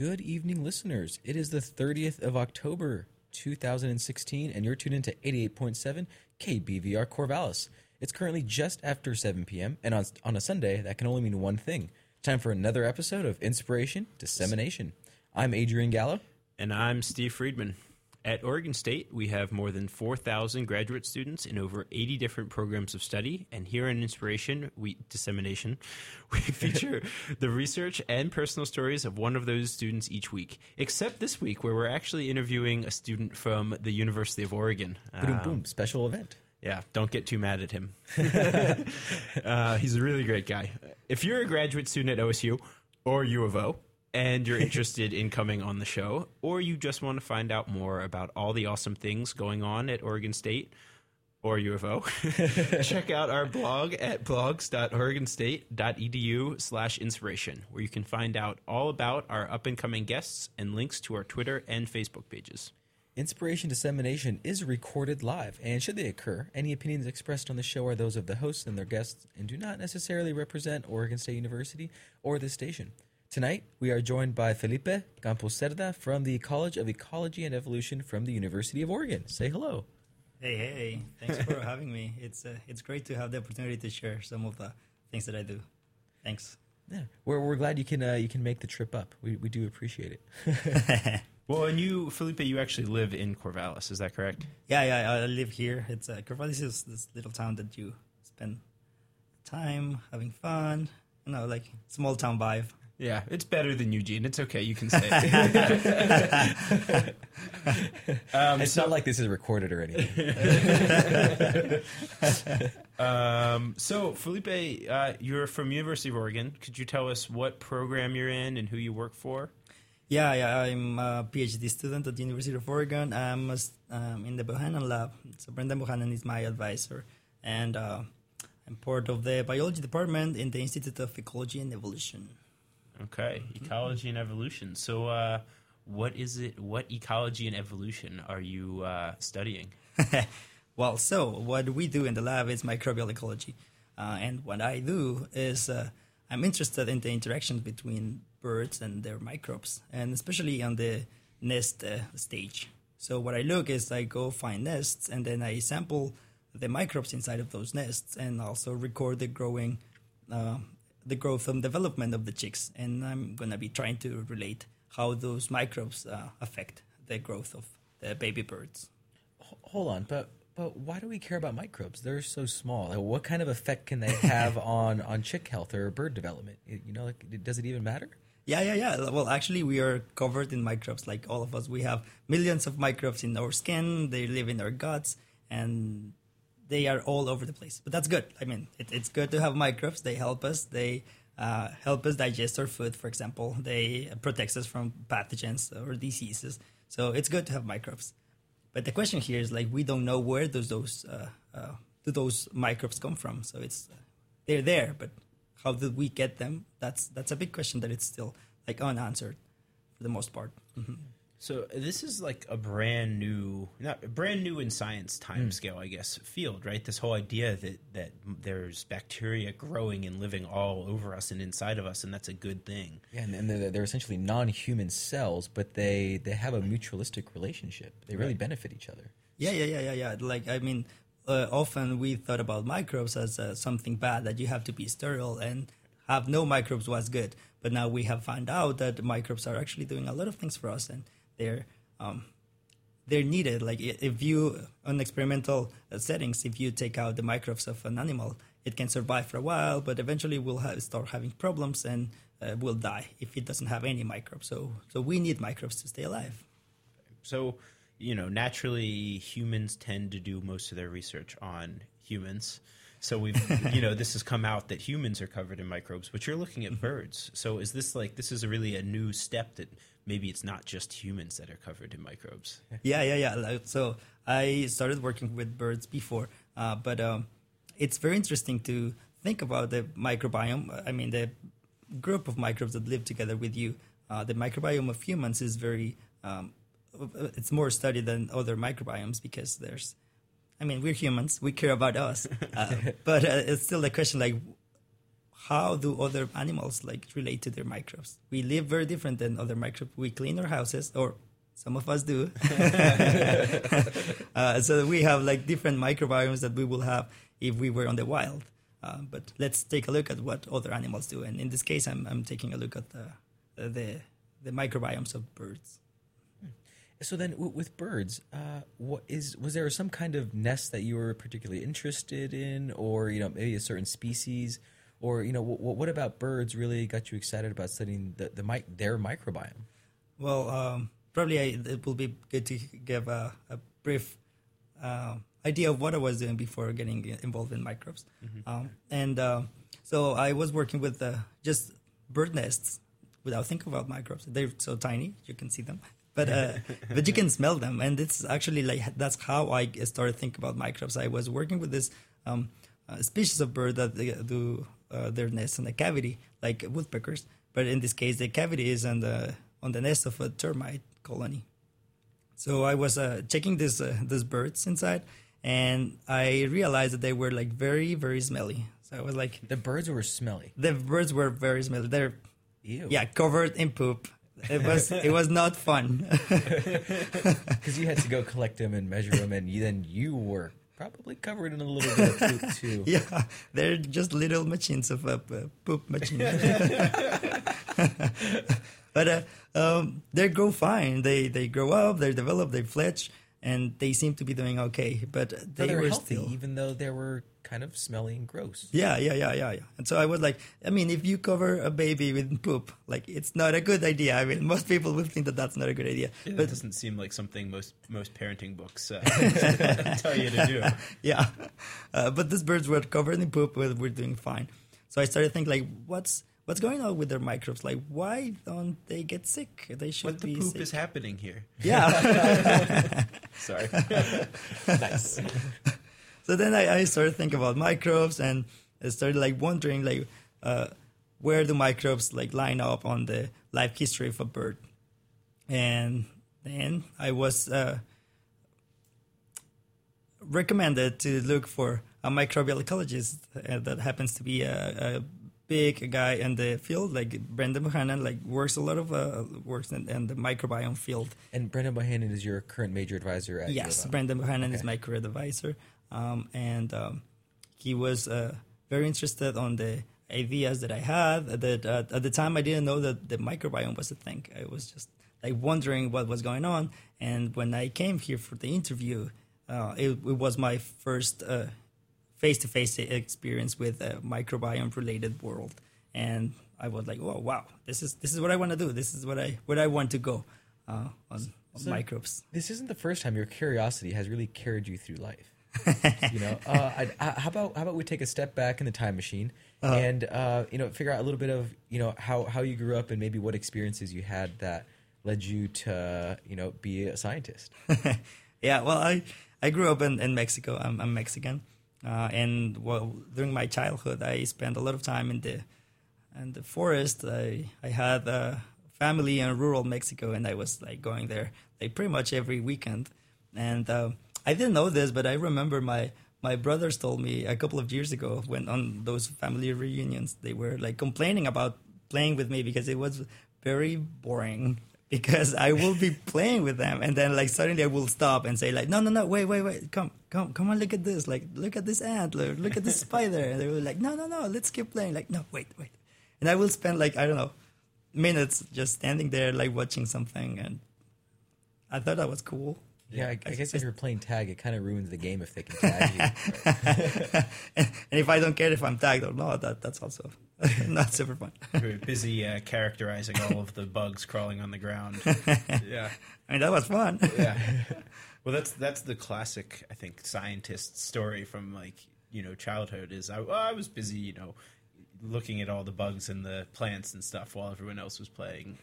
Good evening, listeners. It is the 30th of October, 2016, and you're tuned into 88.7 KBVR Corvallis. It's currently just after 7 p.m., and on, on a Sunday, that can only mean one thing. Time for another episode of Inspiration Dissemination. I'm Adrian Gallo. And I'm Steve Friedman. At Oregon State, we have more than 4,000 graduate students in over 80 different programs of study. And here in Inspiration we, Dissemination, we feature the research and personal stories of one of those students each week. Except this week, where we're actually interviewing a student from the University of Oregon. Boom, Um, boom, special event. yeah, don't get too mad at him. uh, he's a really great guy. If you're a graduate student at OSU or U of O and you're interested in coming on the show, or you just want to find out more about all the awesome things going on at Oregon State or UFO, check out our blog at blogs.oregonstate.edu slash inspiration, where you can find out all about our up and coming guests and links to our Twitter and Facebook pages. Inspiration Dissemination is recorded live, and should they occur, any opinions expressed on the show are those of the hosts and their guests and do not necessarily represent Oregon State University or this station. Tonight, we are joined by Felipe Campos Cerda from the College of Ecology and Evolution from the University of Oregon. Say hello. Hey, hey! Thanks for having me. It's uh, it's great to have the opportunity to share some of the things that I do. Thanks. Yeah, we're, we're glad you can uh, you can make the trip up. We, we do appreciate it. Well, and you, Felipe, you actually live in Corvallis, is that correct? Yeah, yeah. I live here. It's uh, Corvallis is this little town that you spend time having fun. You know, like small town vibe. Yeah, it's better than Eugene. It's okay. You can say it. um, it's so, not like this is recorded or anything. um, so, Felipe, uh, you're from University of Oregon. Could you tell us what program you're in and who you work for? Yeah, yeah. I'm a PhD student at the University of Oregon. I'm a s- um, in the Bohannan lab. So Brendan Bohannan is my advisor, and uh, I'm part of the biology department in the Institute of Ecology and Evolution. Okay, ecology and evolution. So, uh, what is it? What ecology and evolution are you uh, studying? well, so what we do in the lab is microbial ecology, uh, and what I do is uh, I'm interested in the interactions between birds and their microbes, and especially on the nest uh, stage. So what I look is I go find nests, and then I sample the microbes inside of those nests, and also record the growing, uh, the growth and development of the chicks. And I'm gonna be trying to relate how those microbes uh, affect the growth of the baby birds. Hold on, but but why do we care about microbes? They're so small. Like, what kind of effect can they have on on chick health or bird development? You you know, like, does it even matter? Yeah, yeah, yeah. Well, actually, we are covered in microbes, like all of us. We have millions of microbes in our skin. They live in our guts, and they are all over the place. But that's good. I mean, it, it's good to have microbes. They help us. They uh, help us digest our food, for example. They protect us from pathogens or diseases. So it's good to have microbes. But the question here is like we don't know where does those uh, uh, do those microbes come from. So it's uh, they're there, but how did we get them? That's that's a big question that it's still like unanswered for the most part. hmm So this is like a brand new, not brand new in science time scale, I guess, field, right? This whole idea that that there's bacteria growing and living all over us and inside of us, and that's a good thing. Yeah, and, and they're, they're essentially non-human cells, but they they have a mutualistic relationship. They really Right. benefit each other. Yeah, yeah, yeah, yeah, yeah. Like I mean, uh, often we thought about microbes as uh, something bad that you have to be sterile and have no microbes was good. But now we have found out that microbes are actually doing a lot of things for us, and they're um, they're needed. Like if you on experimental settings, if you take out the microbes of an animal, it can survive for a while, but eventually will have, start having problems and uh, will die if it doesn't have any microbes. So so we need microbes to stay alive. So, you know, naturally humans tend to do most of their research on humans. So we've, you know, this has come out that humans are covered in microbes, but you're looking at birds. So is this like this is a really a new step that maybe it's not just humans that are covered in microbes? Yeah, yeah, yeah. So I started working with birds before, uh, but um, it's very interesting to think about the microbiome. I mean, the group of microbes that live together with you. Uh, the microbiome of humans is very, um, it's more studied than other microbiomes because there's, I mean, we're humans. We care about us, uh, but uh, it's still the question like, how do other animals like relate to their microbes? We live very different than other microbes. We clean our houses, or some of us do. uh, so we have like different microbiomes that we will have if we were on the wild. Uh, but let's take a look at what other animals do. And in this case, I'm, I'm taking a look at the, the, the microbiomes of birds. So then, w- with birds, uh, what is was there some kind of nest that you were particularly interested in, or you know maybe a certain species, or you know w- what about birds really got you excited about studying the the mic- their microbiome? Well, um, probably I, it will be good to give a, a brief uh, idea of what I was doing before getting involved in microbes. Um, and uh, so I was working with uh, just bird nests without thinking about microbes. They're so tiny, you can see them. But uh, but you can smell them, and it's actually like that's how I started thinking about microbes. I was working with this um, uh, species of bird that they do uh, their nests in a cavity, like woodpeckers. But in this case, the cavity is on the on the nest of a termite colony. So I was uh, checking this uh, these birds inside, and I realized that they were like very very smelly. So I was like, The birds were smelly. the birds were very smelly. They're Ew. yeah covered in poop. It was it was not fun. because you had to go collect them and measure them, and you, then you were probably covered in a little bit of poop too. yeah, they're just little machines of uh, poop machine. but uh, um, they grow fine. They they grow up, they develop, they fledge, and they seem to be doing okay. But they they were were healthy, still. even though they were kind of smelly and gross. Yeah, yeah, yeah, yeah, yeah. And so I was like, I mean, if you cover a baby with poop, like it's not a good idea. I mean, most people would think that that's not a good idea. Yeah, but that doesn't seem like something most most parenting books uh, tell you to do. yeah, uh, but these birds were covered in poop. we're doing fine. So I started thinking, like, what's what's going on with their microbes? Like, why don't they get sick? They should be. What the be poop sick. is happening here? yeah. Sorry. nice. so then I, I started thinking about microbes and I started like wondering like uh, where do microbes like line up on the life history of a bird and then I was uh, recommended to look for a microbial ecologist uh, that happens to be a, a big guy in the field like Brendan Bohannan like works a lot of uh, works in, in the microbiome field And Brendan Bohannan is your current major advisor at Yes. Brendan Bohannan is my career advisor, um, and um, he was uh, very interested on the ideas that I had. That uh, at the time I didn't know that the microbiome was a thing. I was just like wondering what was going on. And when I came here for the interview, uh, it, it was my first uh, face-to-face experience with a microbiome-related world, and I was like, "Oh wow, this is this is what I want to do. This is what I what I want to go uh, on, on So- microbes." This isn't the first time your curiosity has really carried you through life. you know, uh, I, I, how about how about we take a step back in the time machine Uh-huh. and uh, you know figure out a little bit of you know how how you grew up and maybe what experiences you had that led you to you know be a scientist. yeah, well, I I grew up in, in Mexico. I'm, I'm Mexican, uh, and well, during my childhood, I spent a lot of time in the in the forest. I I had a family in rural Mexico, and I was like going there like pretty much every weekend. And uh, I didn't know this, but I remember my my brothers told me a couple of years ago when on those family reunions they were like complaining about playing with me because it was very boring because I will be playing with them. And then like suddenly I will stop and say like no no no wait wait wait come come come on look at this. Like look at this antler, look, look at this spider. And they were like no no no let's keep playing. Like no wait wait. And I will spend like I don't know minutes just standing there like watching something. And I thought that was cool. Yeah, I, I guess if you're playing tag, it kind of ruins the game if they can tag you. and, and if I don't care if I'm tagged or not, that that's also not super fun. We're busy uh, characterizing all of the bugs crawling on the ground. Yeah. I mean, that was fun. yeah. Well, that's that's the classic, I think, scientist story from like you know childhood. Is I, well, I was busy, you know, looking at all the bugs and the plants and stuff while everyone else was playing.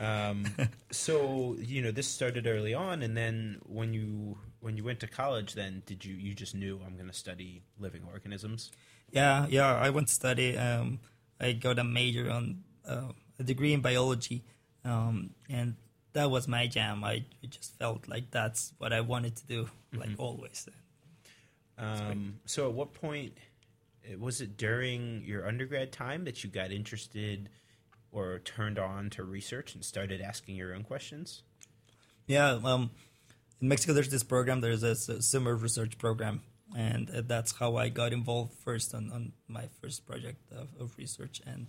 Um, so you know, this started early on, and then when you when you went to college, then did you you just knew I'm going to study living organisms? Yeah, yeah. I went to study. Um, I got a major on uh, a degree in biology, um, and that was my jam. I just felt like that's what I wanted to do, like always. Um, so at what point was it during your undergrad time that you got interested or turned on to research and started asking your own questions? Yeah, um, in Mexico, there's this program. There's a summer research program, and uh, that's how I got involved first on, on my first project of, of research, and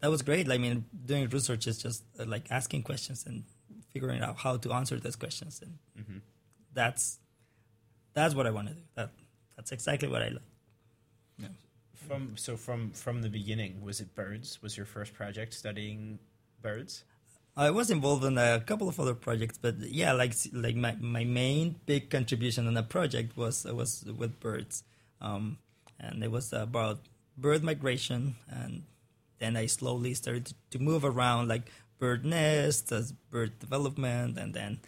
that was great. I mean, doing research is just uh, like asking questions and figuring out how to answer those questions, and that's that's what I want to do. That that's exactly what I like. Yeah. From so from from the beginning, was it birds? Was your first project studying birds? I was involved in a couple of other projects, but yeah, like like my, my main big contribution on a project was was with birds, um, and it was about bird migration, and then I slowly started to, to move around like bird nests, as bird development, and then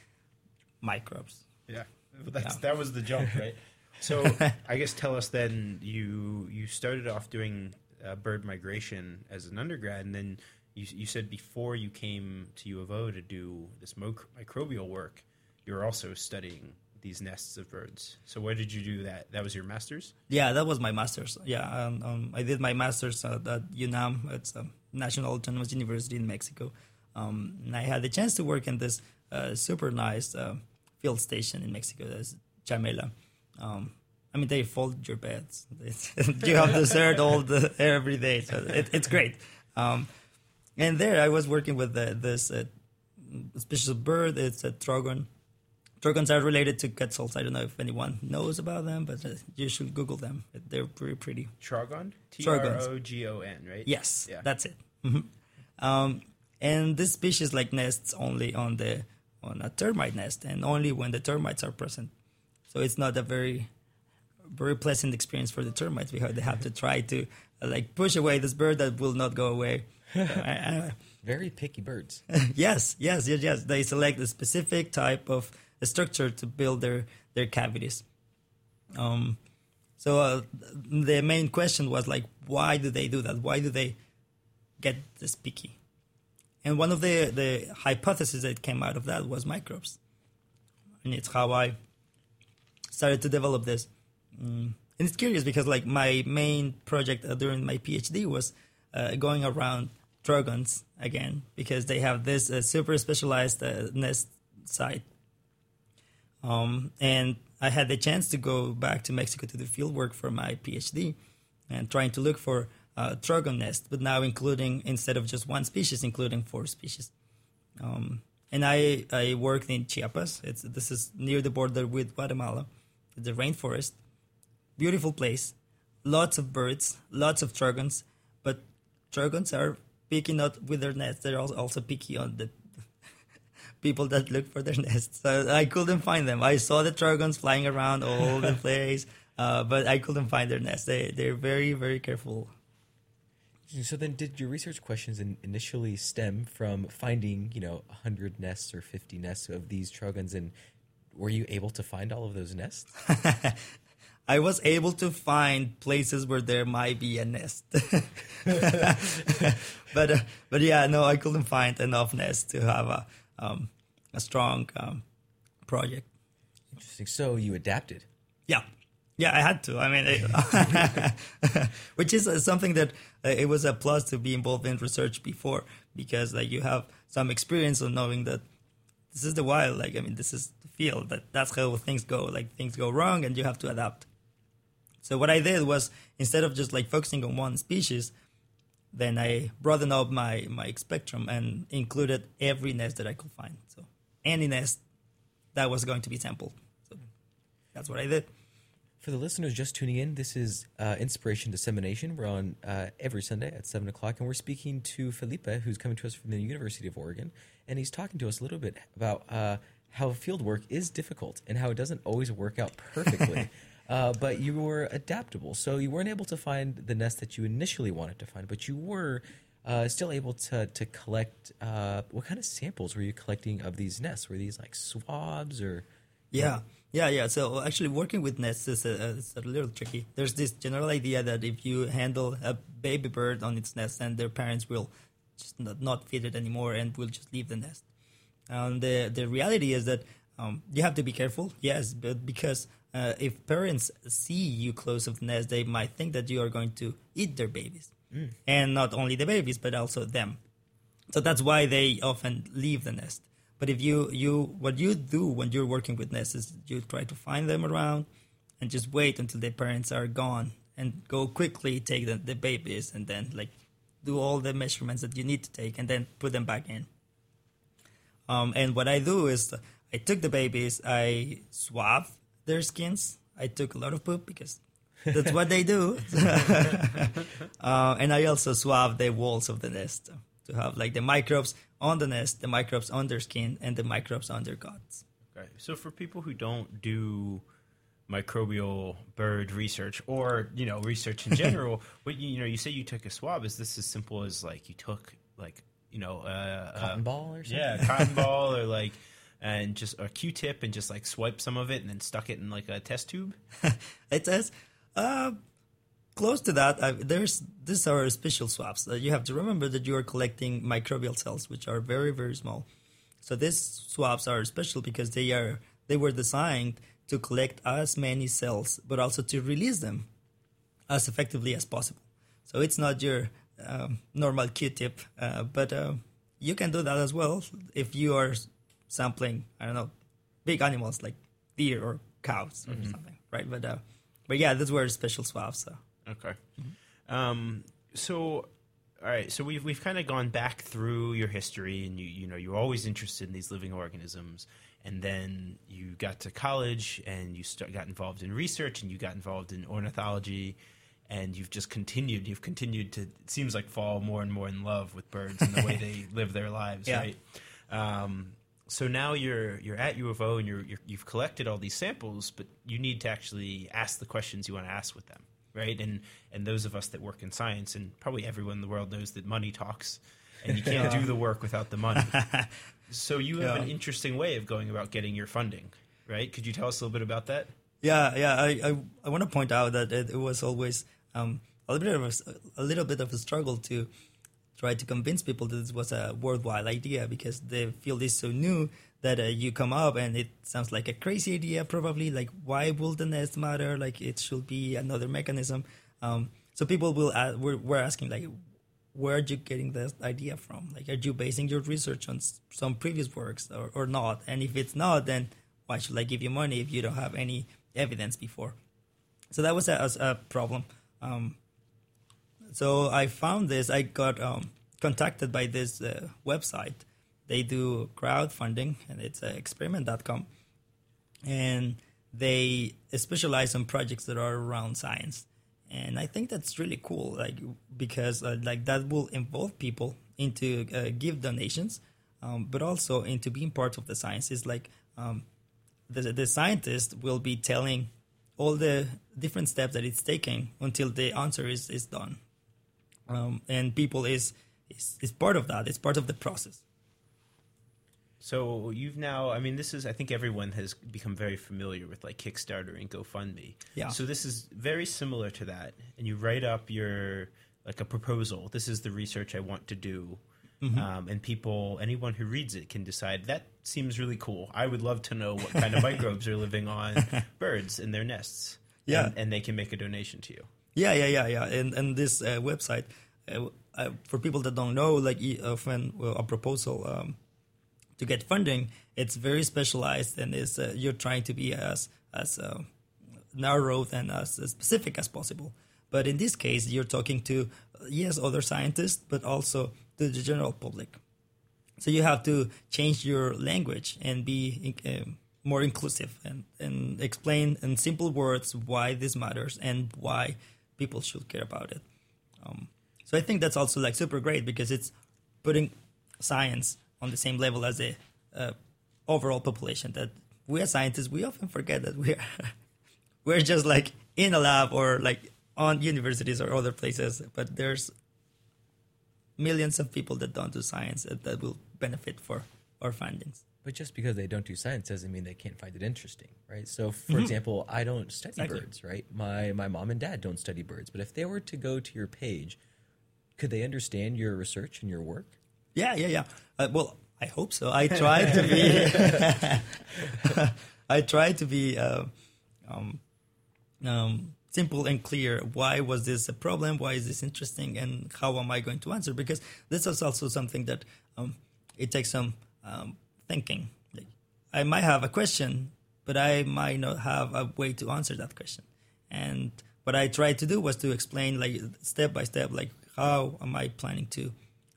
microbes. Yeah, that's Yeah. that was the jump, right? so I guess tell us then you you started off doing uh, bird migration as an undergrad, and then you you said before you came to U of O to do this microbial work, you were also studying these nests of birds. So where did you do that? That was your master's. Yeah, that was my master's. Yeah, um, um, I did my master's at, at UNAM. It's a National Autonomous University in Mexico. Um, and I had the chance to work in this uh, super nice uh, field station in Mexico. That's Chamela. Um, I mean, they fold your beds. you have dessert all the every day, so it, it's great. Um, and there, I was working with the, this uh, species of bird. It's a trogon. Trogons are related to quetzals. I don't know if anyone knows about them, but uh, you should Google them. They're very pretty. Trogon. T R. O G O N. Right. Yes, Yeah. that's it. Mhm. Um, and this species like nests only on the on a termite nest, and only when the termites are present. So it's not a very very pleasant experience for the termites because they have to try to uh, like push away this bird that will not go away. So, I- I- Very picky birds. yes, yes, yes, yes. They select a specific type of structure to build their their cavities. Um, so uh, the main question was like, why do they do that? Why do they get this picky? And one of the the hypotheses that came out of that was microbes, and it's how I started to develop this. Mm. And it's curious because like my main project uh, during my PhD was uh, going around trogons again because they have this uh, super specialized uh, nest site. Um, and I had the chance to go back to Mexico to do field work for my PhD and trying to look for uh, trogon nest, but now including instead of just one species, including four species. Um, and I I worked in Chiapas. It's this is near the border with Guatemala, the rainforest. Beautiful place, lots of birds, lots of trogons, but trogons are picky not with their nests. They're also picky on the people that look for their nests. So I couldn't find them. I saw the trogons flying around all the place, uh, but I couldn't find their nests. They they're very very careful. So then, did your research questions in, initially stem from finding, you know, hundred nests or fifty nests of these trogons, and were you able to find all of those nests? I was able to find places where there might be a nest, but uh, but yeah, no, I couldn't find enough nests to have a um, a strong um, project. Interesting. So you adapted. Yeah, yeah, I had to. I mean, it, which is uh, something that uh, it was a plus to be involved in research before because like you have some experience of knowing that this is the wild. Like I mean, this is the field. That that's how things go. Like things go wrong, and you have to adapt. So what I did was instead of just like focusing on one species, then I broadened up my my spectrum and included every nest that I could find. So any nest that was going to be sampled. So that's what I did. For the listeners just tuning in, this is uh, Inspiration Dissemination. We're on uh, every Sunday at 7 o'clock, and we're speaking to Felipe, who's coming to us from the University of Oregon. And he's talking to us a little bit about uh, how field work is difficult and how it doesn't always work out perfectly. uh, but you were adaptable. So you weren't able to find the nest that you initially wanted to find, but you were uh, still able to, to collect. Uh, what kind of samples were you collecting of these nests? Were these like swabs or. Yeah, yeah, yeah. So actually, working with nests is a, is a little tricky. There's this general idea that if you handle a baby bird on its nest, then their parents will just not, not feed it anymore and will just leave the nest. And the the reality is that Um, you have to be careful, yes, but because uh, if parents see you close of the nest, they might think that you are going to eat their babies, and not only the babies but also them. So that's why they often leave the nest. But if you you what you do when you're working with nests is you try to find them around and just wait until their parents are gone and go quickly take the, the babies and then like do all the measurements that you need to take and then put them back in. Um, and what I do is I took the babies, I swab their skins. I took a lot of poop because that's what they do. uh, and I also swab the walls of the nest to have like the microbes on the nest, the microbes on their skin, and the microbes on their guts. Okay. So for people who don't do microbial bird research or you know research in general, what you, you know you say you took a swab. Is this as simple as like you took like you know uh, Cotton uh, ball or something? yeah cotton ball or like and just a Q-tip and just like swipe some of it and then stuck it in like a test tube? it says uh, close to that. Uh, there's these are special swabs. Uh, you have to remember that you are collecting microbial cells, which are very very small. So these swabs are special because they are they were designed to collect as many cells, but also to release them as effectively as possible. So it's not your um, normal Q-tip, uh, but uh, you can do that as well if you are sampling. I don't know, big animals like deer or cows or something, right? But uh, but yeah, those were special swabs. So. Okay. Um, so, all right. So we've we've kind of gone back through your history, and you you know you're always interested in these living organisms, and then you got to college, and you start, got involved in research, and you got involved in ornithology, and you've just continued. You've continued to it seems like fall more and more in love with birds and the way they live their lives, Yeah. right? Um, so now you're you're at U of O and you're, you're you've collected all these samples, but you need to actually ask the questions you want to ask with them, right? And and those of us that work in science, and probably everyone in the world knows that money talks, and you can't do the work without the money. so you have an interesting way of going about getting your funding, right? Could you tell us a little bit about that? Yeah, yeah. I, I, I want to point out that it, it was always um, a little bit of a, a little bit of a struggle to try to convince people that this was a worthwhile idea because the field is so new that uh, you come up and it sounds like a crazy idea. Probably like why will the nest matter? Like it should be another mechanism. Um, so people will uh, we're, asking like where are you getting this idea from? Like, are you basing your research on some previous works or, or not? And if it's not, then why should I give you money if you don't have any evidence before? So that was a, a problem. Um, so I found this. I got um, contacted by this uh, website. They do crowdfunding, and it's uh, experiment.com. And they specialize on projects that are around science and I think that's really cool. Like because uh, like that will involve people into uh, give donations, um, but also into being part of the science. Is like um, the the scientist will be telling all the different steps that it's taking until the answer is is done, um, and people is, is is part of that. It's part of the process. So you've now, I mean, this is, I think everyone has become very familiar with like Kickstarter and GoFundMe. Yeah. So this is very similar to that. And you write up your, like a proposal. This is the research I want to do. Mm-hmm. Um, and people, anyone who reads it can decide that seems really cool. I would love to know what kind of microbes are living on birds in their nests. Yeah. And, and they can make a donation to you. Yeah, yeah, yeah, yeah. And and this uh, website, uh, uh, for people that don't know, like often a proposal um, to get funding, it's very specialized and is uh, you're trying to be as as uh, narrow and as, as specific as possible. But in this case, you're talking to uh, yes other scientists, but also to the general public. So you have to change your language and be more inclusive and, and explain in simple words why this matters and why people should care about it. Um, so I think that's also like super great because it's putting science on the same level as the uh, overall population. That we as scientists we often forget that we are we're just like in a lab or like on universities or other places, but there's millions of people that don't do science that, that will benefit for our findings. But just because they don't do science doesn't mean they can't find it interesting, right? So, for example, I don't study Exactly. birds, right? My my mom and dad don't study birds, but if they were to go to your page, could they understand your research and your work? Yeah, yeah, yeah. Uh, well, I hope so. I try to be. I try to be uh, um, um, simple and clear. Why was this a problem? Why is this interesting? And how am I going to answer? Because this is also something that um, it takes some um, thinking. Like, I might have a question, but I might not have a way to answer that question. And what I tried to do was to explain, like step by step, like how am I planning to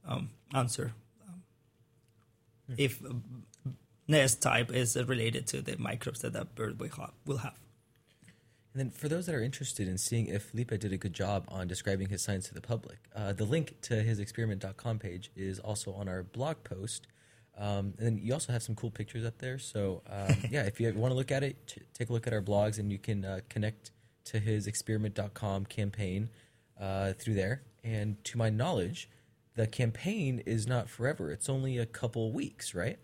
um, answer um, if uh, nest type is related to the microbes that that bird will have. Will have. And then, for those that are interested in seeing if Felipe did a good job on describing his science to the public, uh, the link to his experiment.com page is also on our blog post. Um, and you also have some cool pictures up there. So, um, yeah, if you want to look at it, t- take a look at our blogs and you can uh, connect to his experiment.com campaign uh, through there. And to my knowledge, the campaign is not forever, it's only a couple weeks, right?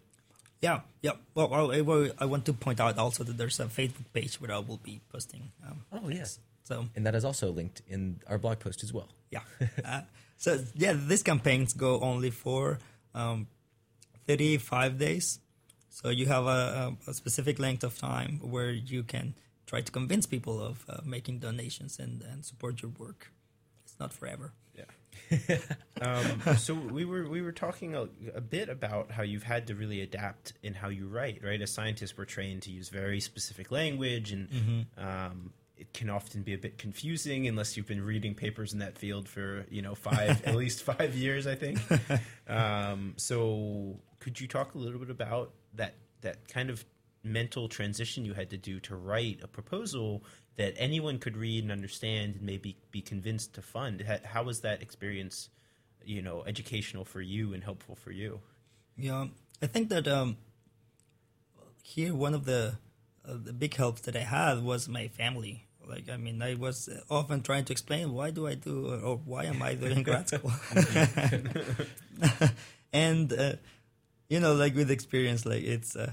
Yeah, yeah. Well, well, I, well, I want to point out also that there's a Facebook page where I will be posting. Um, Oh, yes. So And that is also linked in our blog post as well. yeah. uh, so yeah, these campaigns go only for um, 35 days. So you have a, a, specific length of time where you can try to convince people of uh, making donations and, and support your work. It's not forever. Yeah. um, so we were we were talking a, a bit about how you've had to really adapt in how you write. Right, as scientists, we're trained to use very specific language, and um, it can often be a bit confusing unless you've been reading papers in that field for you know five at least five years, I think. Um, so could you talk a little bit about that that kind of mental transition you had to do to write a proposal that anyone could read and understand and maybe be convinced to fund. How, was that experience, you know, educational for you and helpful for you? Yeah, I think that um, here one of the uh, the big helps that I had was my family. Like, I mean, I was often trying to explain why do I do or, or why am I doing grad school, and uh, you know, like with experience, like it's uh,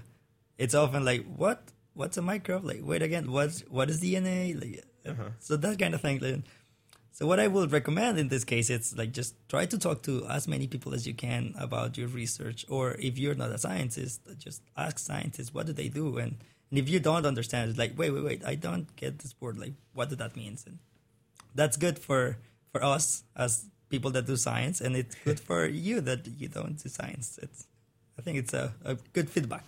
it's often like what what's a microbe? Like, wait again, what's what is DNA? Like, Uh-huh. so that kind of thing. Like, so what I would recommend in this case, it's like just try to talk to as many people as you can about your research, or if you're not a scientist, just ask scientists what do they do, and, and if you don't understand, it's like wait, wait, wait, I don't get this word. Like, what does that mean? And that's good for for us as people that do science, and it's good for you that you don't do science. It's I think it's a, a good feedback.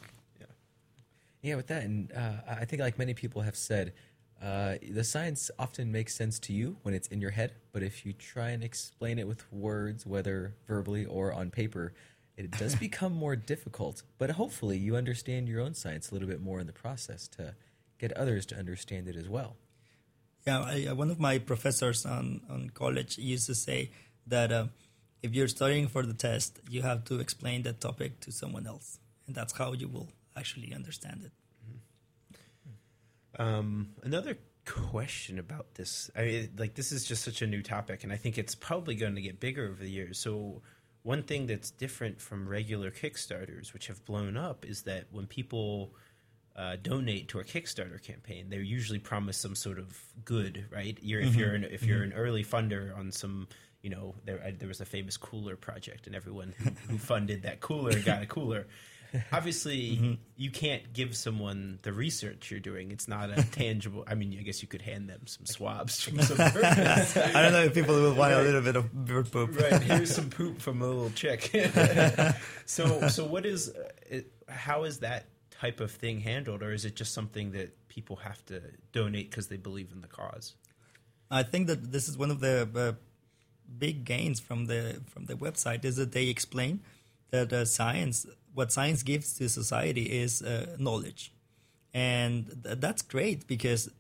Yeah, with that, and uh, I think like many people have said, uh, the science often makes sense to you when it's in your head, but if you try and explain it with words, whether verbally or on paper, it does become more difficult. But hopefully, you understand your own science a little bit more in the process to get others to understand it as well. Yeah, I, uh, one of my professors on, on college used to say that uh, if you're studying for the test, you have to explain that topic to someone else, and that's how you will actually understand it. Um, another question about this, I mean, like this is just such a new topic, and I think it's probably going to get bigger over the years. So, one thing that's different from regular Kickstarters, which have blown up, is that when people uh, donate to a Kickstarter campaign, they're usually promised some sort of good, right? You're, If you're an, if you're an early funder on some, you know, there I, there was a famous cooler project, and everyone who, who funded that cooler got a cooler. Obviously, you can't give someone the research you're doing. It's not a tangible. I mean, I guess you could hand them some swabs from some. I don't know if people will want a little bit of bird poop. right here's some poop from a little chick so so what is uh, how is that type of thing handled or is it just something that people have to donate because they believe in the cause I think that this is one of the uh, big gains from the from the website is that they explain that uh, science, what science gives to society, is uh, knowledge, and th- that's great because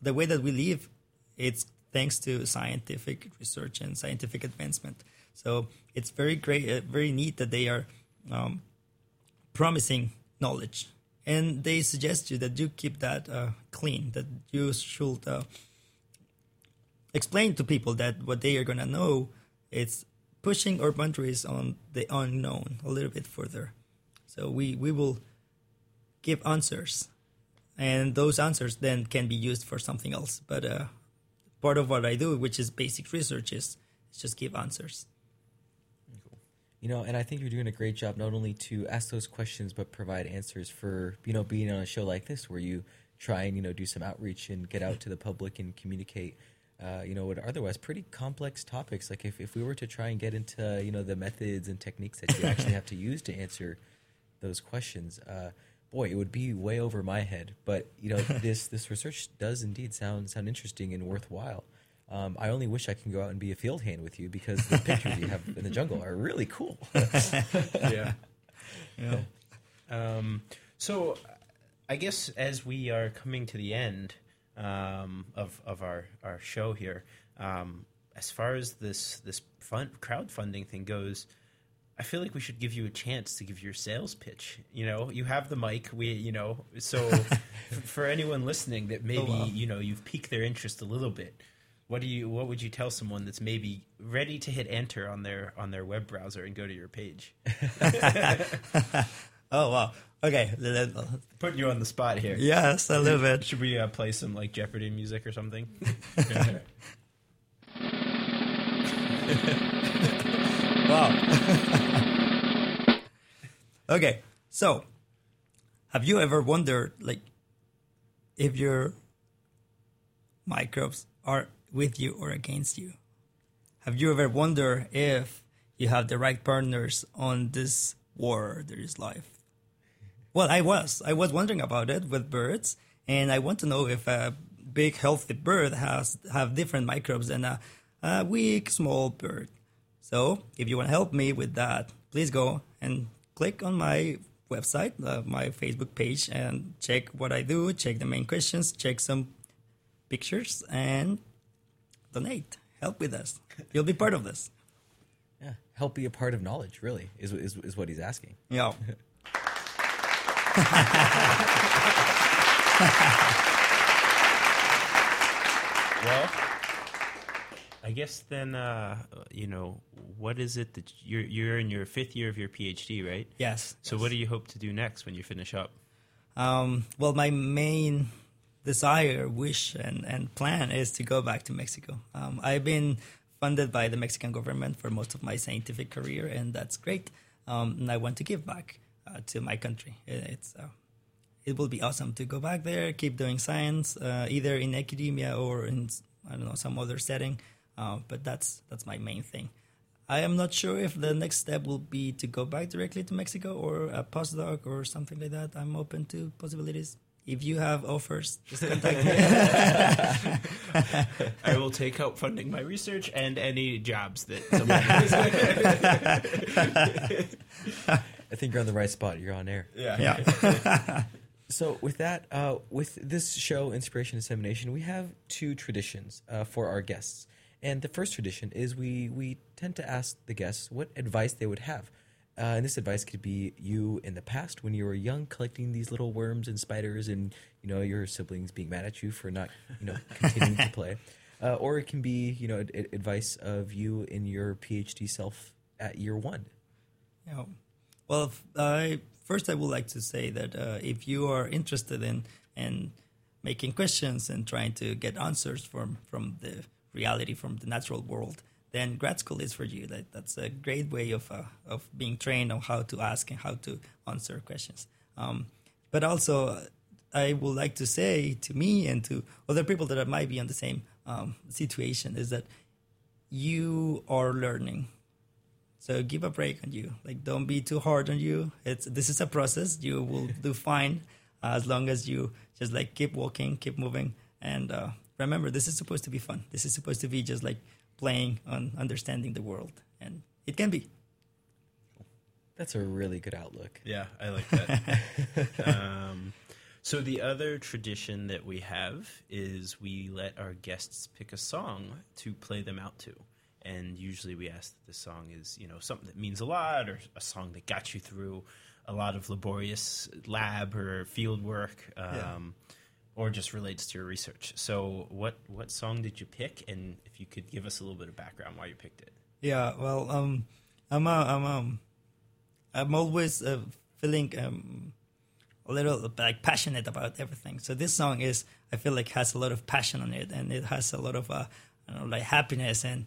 the way that we live, it's thanks to scientific research and scientific advancement. So it's very great, uh, very neat that they are um, promising knowledge, and they suggest you that you keep that uh, clean, that you should. Explain to people that what they are going to know it's pushing our boundaries on the unknown a little bit further so we we will give answers and those answers then can be used for something else but uh, part of what i do which is basic research is, is just give answers You know, and I think you're doing a great job not only to ask those questions but provide answers for you know being on a show like this where you try and you know do some outreach and get out to the public and communicate. Uh, you know, what otherwise pretty complex topics. Like if, if we were to try and get into you know the methods and techniques that you actually have to use to answer those questions, uh, boy, it would be way over my head. But you know, this this research does indeed sound sound interesting and worthwhile. Um, I only wish I can go out and be a field hand with you because the pictures you have in the jungle are really cool. yeah. Yeah. Um, so, I guess as we are coming to the end um, of of our our show here, um, as far as this this fund crowdfunding thing goes. I feel like we should give you a chance to give your sales pitch. You know, you have the mic. We, you know, so for anyone listening that maybe wow. you know you've piqued their interest a little bit, what do you what would you tell someone that's maybe ready to hit enter on their on their web browser and go to your page? Oh wow. Okay. Put you on the spot here. Yes, a little bit. Should we uh, play some like Jeopardy music or something? Wow. okay, so have you ever wondered, like, if your microbes are with you or against you? Have you ever wondered if you have the right partners on this war there is life? Well, I was. I was wondering about it with birds, and I want to know if a big, healthy bird has have different microbes than a, a weak, small bird. So, if you want to help me with that, please go and click on my website, uh, my Facebook page, and check what I do, check the main questions, check some pictures, and donate. Help with us. You'll be part of this. yeah, help be a part of knowledge. Really, is is, is what he's asking. Yeah. well, I guess then uh, you know what is it that you're you're in your fifth year of your PhD, right? Yes. So what do you hope to do next when you finish up? Um, well, my main desire, wish, and, and plan is to go back to Mexico. Um, I've been funded by the Mexican government for most of my scientific career, and that's great. Um, and I want to give back uh, to my country. It, it's uh, it will be awesome to go back there, keep doing science, uh, either in academia or in I don't know some other setting. Uh, but that's that's my main thing. I am not sure if the next step will be to go back directly to Mexico or a postdoc or something like that. I'm open to possibilities. If you have offers, just contact me. I will take out funding my research and any jobs that someone I think you're on the right spot. You're on air. yeah. yeah. So with that, uh, with this show, Inspiration Dissemination, we have two traditions uh, for our guests. And the first tradition is we we tend to ask the guests what advice they would have. Uh, and this advice could be you in the past when you were young, collecting these little worms and spiders, and you know your siblings being mad at you for not you know continuing to play, uh, or it can be you know ad- advice of you in your PhD self at year one. Yeah. Well, I first I would like to say that uh, if you are interested in in making questions and trying to get answers from from the reality from the natural world, then grad school is for you. That that's a great way of uh, of being trained on how to ask and how to answer questions. Um, but also, uh, I would like to say to me and to other people that might be in the same um, situation is that you are learning so give a break on you. Like don't be too hard on you. It's this is a process. You will do fine uh, as long as you just like keep walking, keep moving, and uh, remember this is supposed to be fun. This is supposed to be just like playing on understanding the world, and it can be. That's a really good outlook. Yeah, I like that. um, so the other tradition that we have is we let our guests pick a song to play them out to. And usually we ask that the song is, you know, something that means a lot or a song that got you through a lot of laborious lab or field work um, Yeah. or just relates to your research. So what, what song did you pick? And if you could give us a little bit of background why you picked it. Yeah. Well, um, I'm uh, I'm um, I'm always uh, feeling um, a little like passionate about everything. So this song is I feel like has a lot of passion on it, and it has a lot of uh, I don't know, like happiness and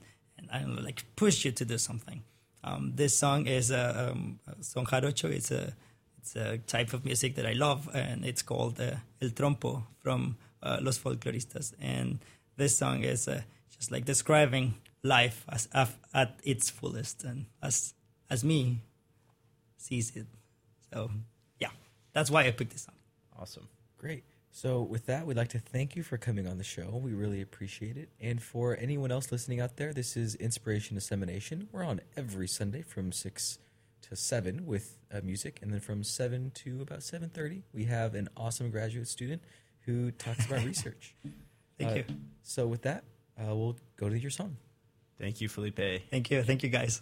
I don't know, like push you to do something. Um, this song is a, um, a son jarocho. It's a it's a type of music that I love, and it's called uh, El Trompo from uh, Los Folkloristas. And this song is uh, just like describing life as, as at its fullest and as as me sees it. So yeah, that's why I picked this song. Awesome. Great. So, with that, we'd like to thank you for coming on the show. We really appreciate it. And for anyone else listening out there, this is Inspiration Dissemination. We're on every Sunday from 6 to 7 with uh, music. And then from 7 to about 7.30, we have an awesome graduate student who talks about research. Thank Uh, you. So, with that, uh, we'll go to your song. Thank you, Felipe. Thank you. Thank you, guys.